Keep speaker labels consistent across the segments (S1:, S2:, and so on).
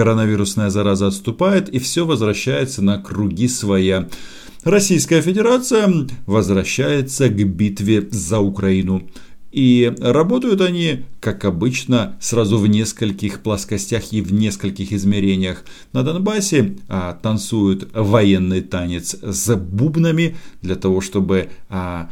S1: коронавирусная зараза отступает и все возвращается на круги своя. Российская Федерация возвращается к битве за Украину. И работают они, как обычно, сразу в нескольких плоскостях и в нескольких измерениях. На Донбассе а, танцуют военный танец с бубнами для того, чтобы а,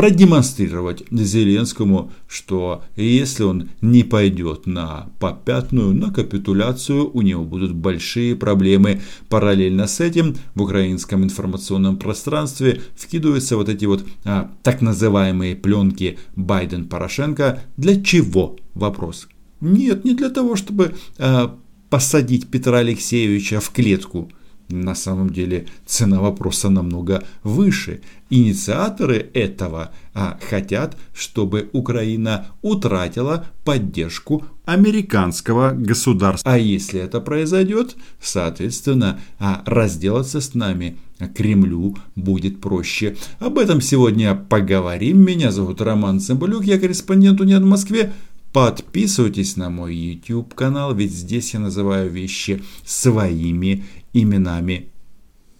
S1: продемонстрировать Зеленскому, что если он не пойдет на попятную, на капитуляцию, у него будут большие проблемы. Параллельно с этим в украинском информационном пространстве вкидываются вот эти вот а, так называемые пленки Байден-Порошенко. Для чего? Вопрос. Нет, не для того, чтобы а, посадить Петра Алексеевича в клетку – на самом деле цена вопроса намного выше. Инициаторы этого а, хотят, чтобы Украина утратила поддержку американского государства. А если это произойдет, соответственно, а, разделаться с нами Кремлю будет проще. Об этом сегодня поговорим. Меня зовут Роман Цымбалюк, я корреспондент УНИАН в Москве. Подписывайтесь на мой YouTube канал, ведь здесь я называю вещи своими именами.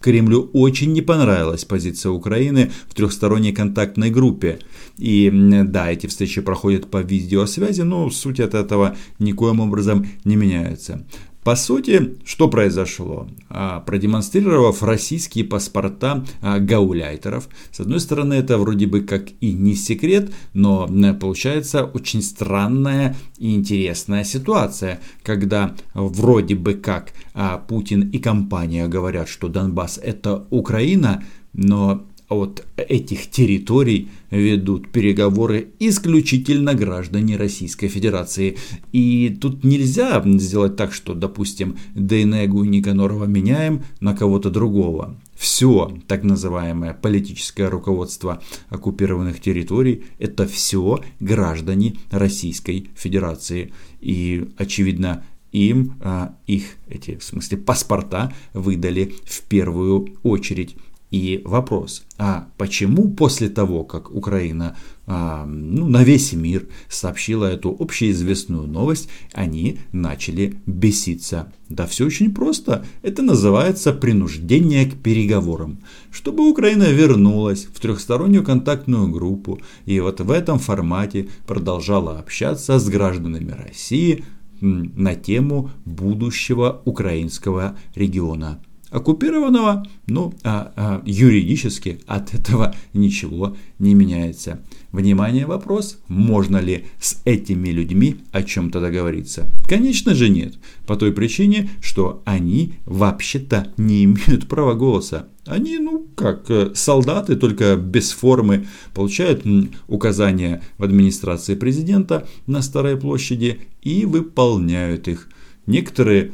S1: Кремлю очень не понравилась позиция Украины в трехсторонней контактной группе. И да, эти встречи проходят по видеосвязи, но суть от этого никоим образом не меняется. По сути, что произошло? А, продемонстрировав российские паспорта а, гауляйтеров, с одной стороны, это вроде бы как и не секрет, но получается очень странная и интересная ситуация, когда вроде бы как а, Путин и компания говорят, что Донбасс это Украина, но от этих территорий ведут переговоры исключительно граждане Российской Федерации. И тут нельзя сделать так, что, допустим, Дейнегу и Никанорова меняем на кого-то другого. Все так называемое политическое руководство оккупированных территорий – это все граждане Российской Федерации. И, очевидно, им а, их эти, в смысле, паспорта выдали в первую очередь. И вопрос, а почему после того, как Украина а, ну, на весь мир сообщила эту общеизвестную новость, они начали беситься? Да все очень просто. Это называется принуждение к переговорам. Чтобы Украина вернулась в трехстороннюю контактную группу и вот в этом формате продолжала общаться с гражданами России на тему будущего украинского региона оккупированного, ну, а, а, юридически от этого ничего не меняется. Внимание, вопрос, можно ли с этими людьми о чем-то договориться? Конечно же нет, по той причине, что они вообще-то не имеют права голоса. Они, ну, как э, солдаты, только без формы, получают указания в администрации президента на Старой площади и выполняют их. Некоторые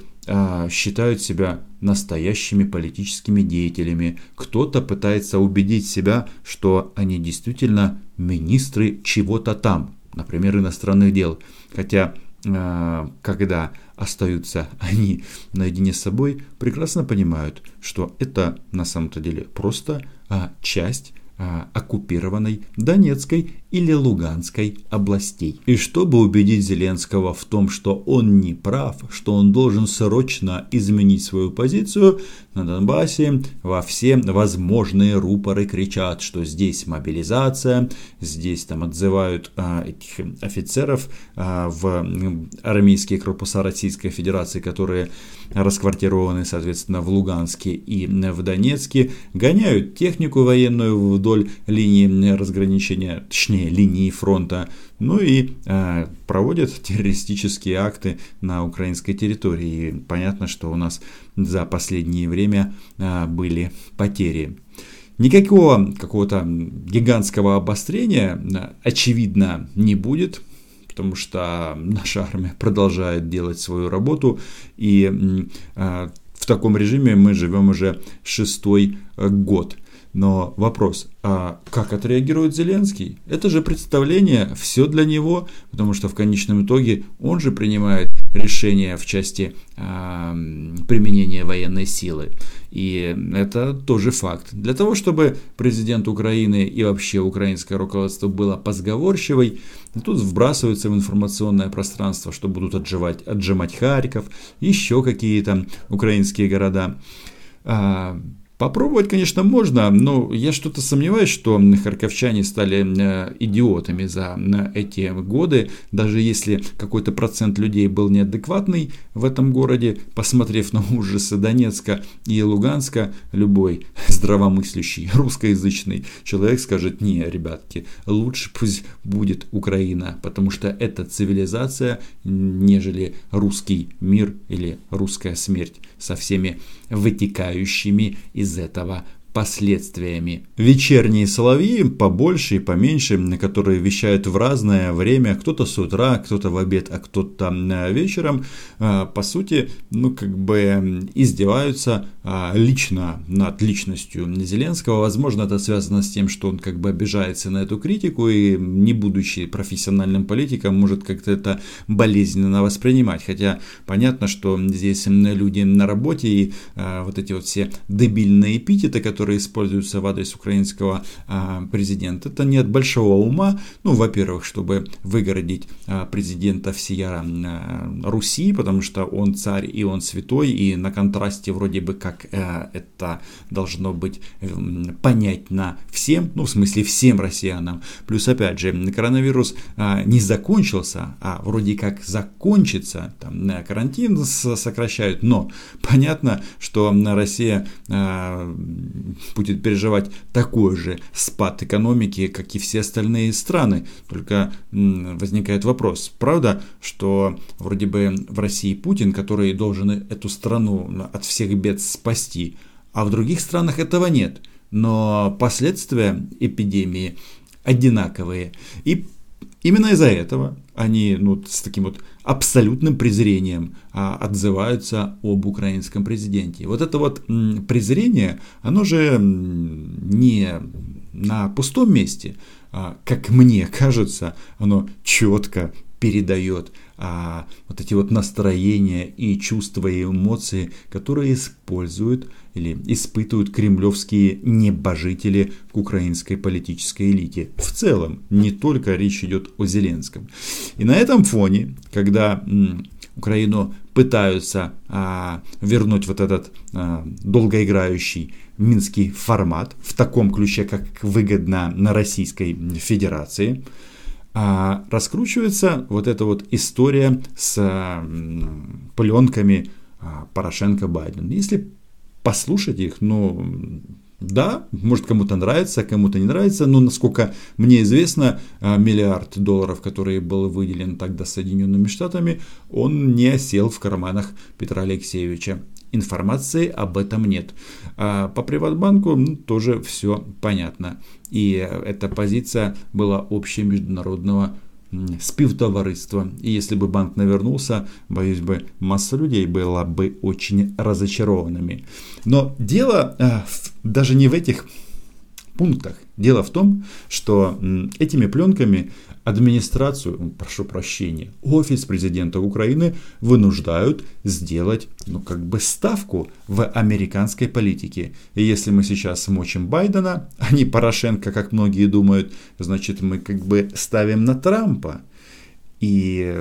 S1: считают себя настоящими политическими деятелями. Кто-то пытается убедить себя, что они действительно министры чего-то там, например, иностранных дел. Хотя, а, когда остаются они наедине с собой, прекрасно понимают, что это на самом-то деле просто а, часть а, оккупированной Донецкой или Луганской областей. И чтобы убедить Зеленского в том, что он не прав, что он должен срочно изменить свою позицию, на Донбассе во все возможные рупоры кричат, что здесь мобилизация, здесь там отзывают а, этих офицеров а, в армейские корпуса Российской Федерации, которые расквартированы, соответственно, в Луганске и в Донецке, гоняют технику военную вдоль линии разграничения, точнее линии фронта, ну и э, проводят террористические акты на украинской территории. И понятно, что у нас за последнее время э, были потери. Никакого какого-то гигантского обострения, э, очевидно, не будет, потому что наша армия продолжает делать свою работу, и э, в таком режиме мы живем уже шестой год. Но вопрос, а как отреагирует Зеленский? Это же представление, все для него, потому что в конечном итоге он же принимает решения в части э, применения военной силы. И это тоже факт. Для того, чтобы президент Украины и вообще украинское руководство было позговорчивой, тут вбрасываются в информационное пространство, что будут отжимать, отжимать Харьков, еще какие-то украинские города. А, Попробовать, конечно, можно, но я что-то сомневаюсь, что харьковчане стали э, идиотами за эти годы. Даже если какой-то процент людей был неадекватный в этом городе, посмотрев на ужасы Донецка и Луганска, любой здравомыслящий русскоязычный человек скажет, не, ребятки, лучше пусть будет Украина, потому что это цивилизация, нежели русский мир или русская смерть со всеми вытекающими из этого последствиями. Вечерние соловьи побольше и поменьше, которые вещают в разное время, кто-то с утра, кто-то в обед, а кто-то вечером, а, по сути, ну как бы издеваются а, лично над личностью Зеленского. Возможно, это связано с тем, что он как бы обижается на эту критику и, не будучи профессиональным политиком, может как-то это болезненно воспринимать. Хотя понятно, что здесь люди на работе и а, вот эти вот все дебильные эпитеты, которые которые используются в адрес украинского а, президента, это не от большого ума, ну, во-первых, чтобы выгородить а, президента всея а, Руси, потому что он царь и он святой, и на контрасте вроде бы как а, это должно быть а, понятно всем, ну, в смысле всем россиянам. Плюс, опять же, коронавирус не закончился, а вроде как закончится, там, карантин сокращают, но понятно, что Россия будет переживать такой же спад экономики, как и все остальные страны. Только возникает вопрос, правда, что вроде бы в России Путин, который должен эту страну от всех бед спасти, а в других странах этого нет. Но последствия эпидемии одинаковые. И именно из-за этого они ну, с таким вот абсолютным презрением а, отзываются об украинском президенте. Вот это вот презрение, оно же не на пустом месте, а, как мне кажется, оно четко передает а, вот эти вот настроения и чувства и эмоции, которые используют или испытывают кремлевские небожители к украинской политической элите. В целом, не только речь идет о Зеленском. И на этом фоне, когда м, Украину пытаются а, вернуть вот этот а, долгоиграющий минский формат в таком ключе, как выгодно на Российской Федерации, раскручивается вот эта вот история с а, пленками а, Порошенко-Байден. Если послушать их, ну, да, может кому-то нравится, кому-то не нравится, но насколько мне известно, миллиард долларов, который был выделен тогда Соединенными Штатами, он не осел в карманах Петра Алексеевича. Информации об этом нет. А по Приватбанку ну, тоже все понятно. И эта позиция была общая международного співтовариства. И если бы банк навернулся, боюсь бы, масса людей была бы очень разочарованными. Но дело э, даже не в этих пунктах. Дело в том, что этими пленками администрацию, прошу прощения, офис президента Украины вынуждают сделать, ну, как бы ставку в американской политике. И если мы сейчас смочим Байдена, а не Порошенко, как многие думают, значит, мы как бы ставим на Трампа. И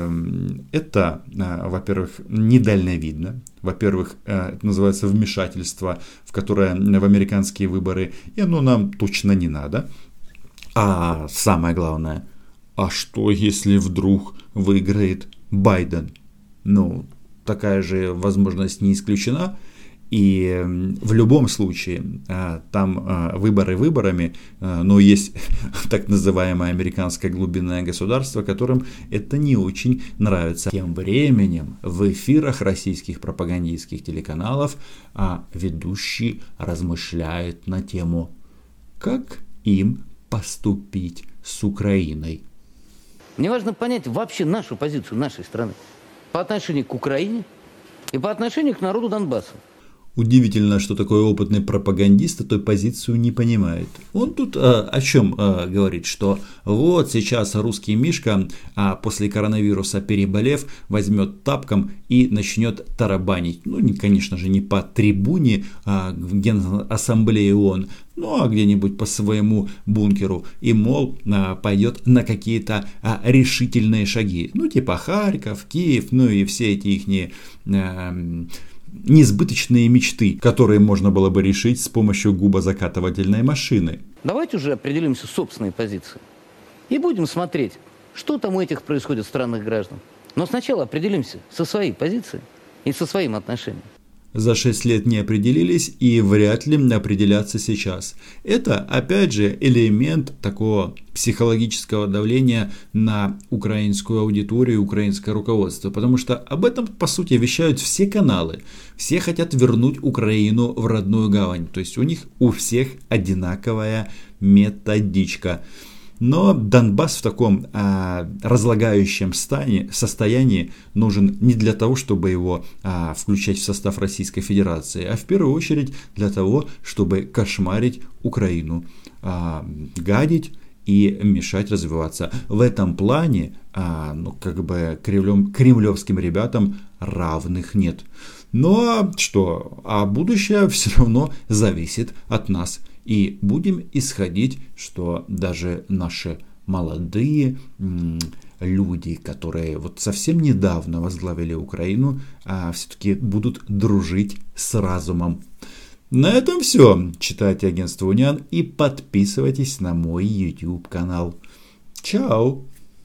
S1: это, а, во-первых, недальновидно. Во-первых, э, это называется вмешательство, в которое в американские выборы, и оно нам точно не надо. А самое главное – а что, если вдруг выиграет Байден? Ну, такая же возможность не исключена. И в любом случае, а, там а, выборы выборами, а, но есть так называемое американское глубинное государство, которым это не очень нравится. Тем временем в эфирах российских пропагандистских телеканалов ведущий размышляет на тему, как им поступить с Украиной.
S2: Мне важно понять вообще нашу позицию нашей страны по отношению к Украине и по отношению к народу Донбасса.
S1: Удивительно, что такой опытный пропагандист той позицию не понимает. Он тут а, о чем а, говорит, что вот сейчас русский Мишка а, после коронавируса переболев возьмет тапком и начнет тарабанить. Ну, не, конечно же, не по трибуне а, в Генассамблее ООН, ну а где-нибудь по своему бункеру. И, мол, а, пойдет на какие-то а, решительные шаги. Ну, типа Харьков, Киев, ну и все эти ихние... Несбыточные мечты, которые можно было бы решить с помощью губозакатывательной машины.
S2: Давайте уже определимся с собственной позицией и будем смотреть, что там у этих происходит странных граждан. Но сначала определимся со своей позицией и со своим отношением
S1: за 6 лет не определились и вряд ли определятся сейчас. Это, опять же, элемент такого психологического давления на украинскую аудиторию, украинское руководство, потому что об этом, по сути, вещают все каналы. Все хотят вернуть Украину в родную гавань, то есть у них у всех одинаковая методичка. Но Донбасс в таком а, разлагающем стане, состоянии нужен не для того, чтобы его а, включать в состав Российской Федерации, а в первую очередь для того, чтобы кошмарить Украину, а, гадить и мешать развиваться. В этом плане, а, ну, как бы кремлем, кремлевским ребятам равных нет. Но что, а будущее все равно зависит от нас и будем исходить, что даже наши молодые люди, которые вот совсем недавно возглавили Украину, а все-таки будут дружить с разумом. На этом все. Читайте агентство Униан и подписывайтесь на мой YouTube канал. Чао!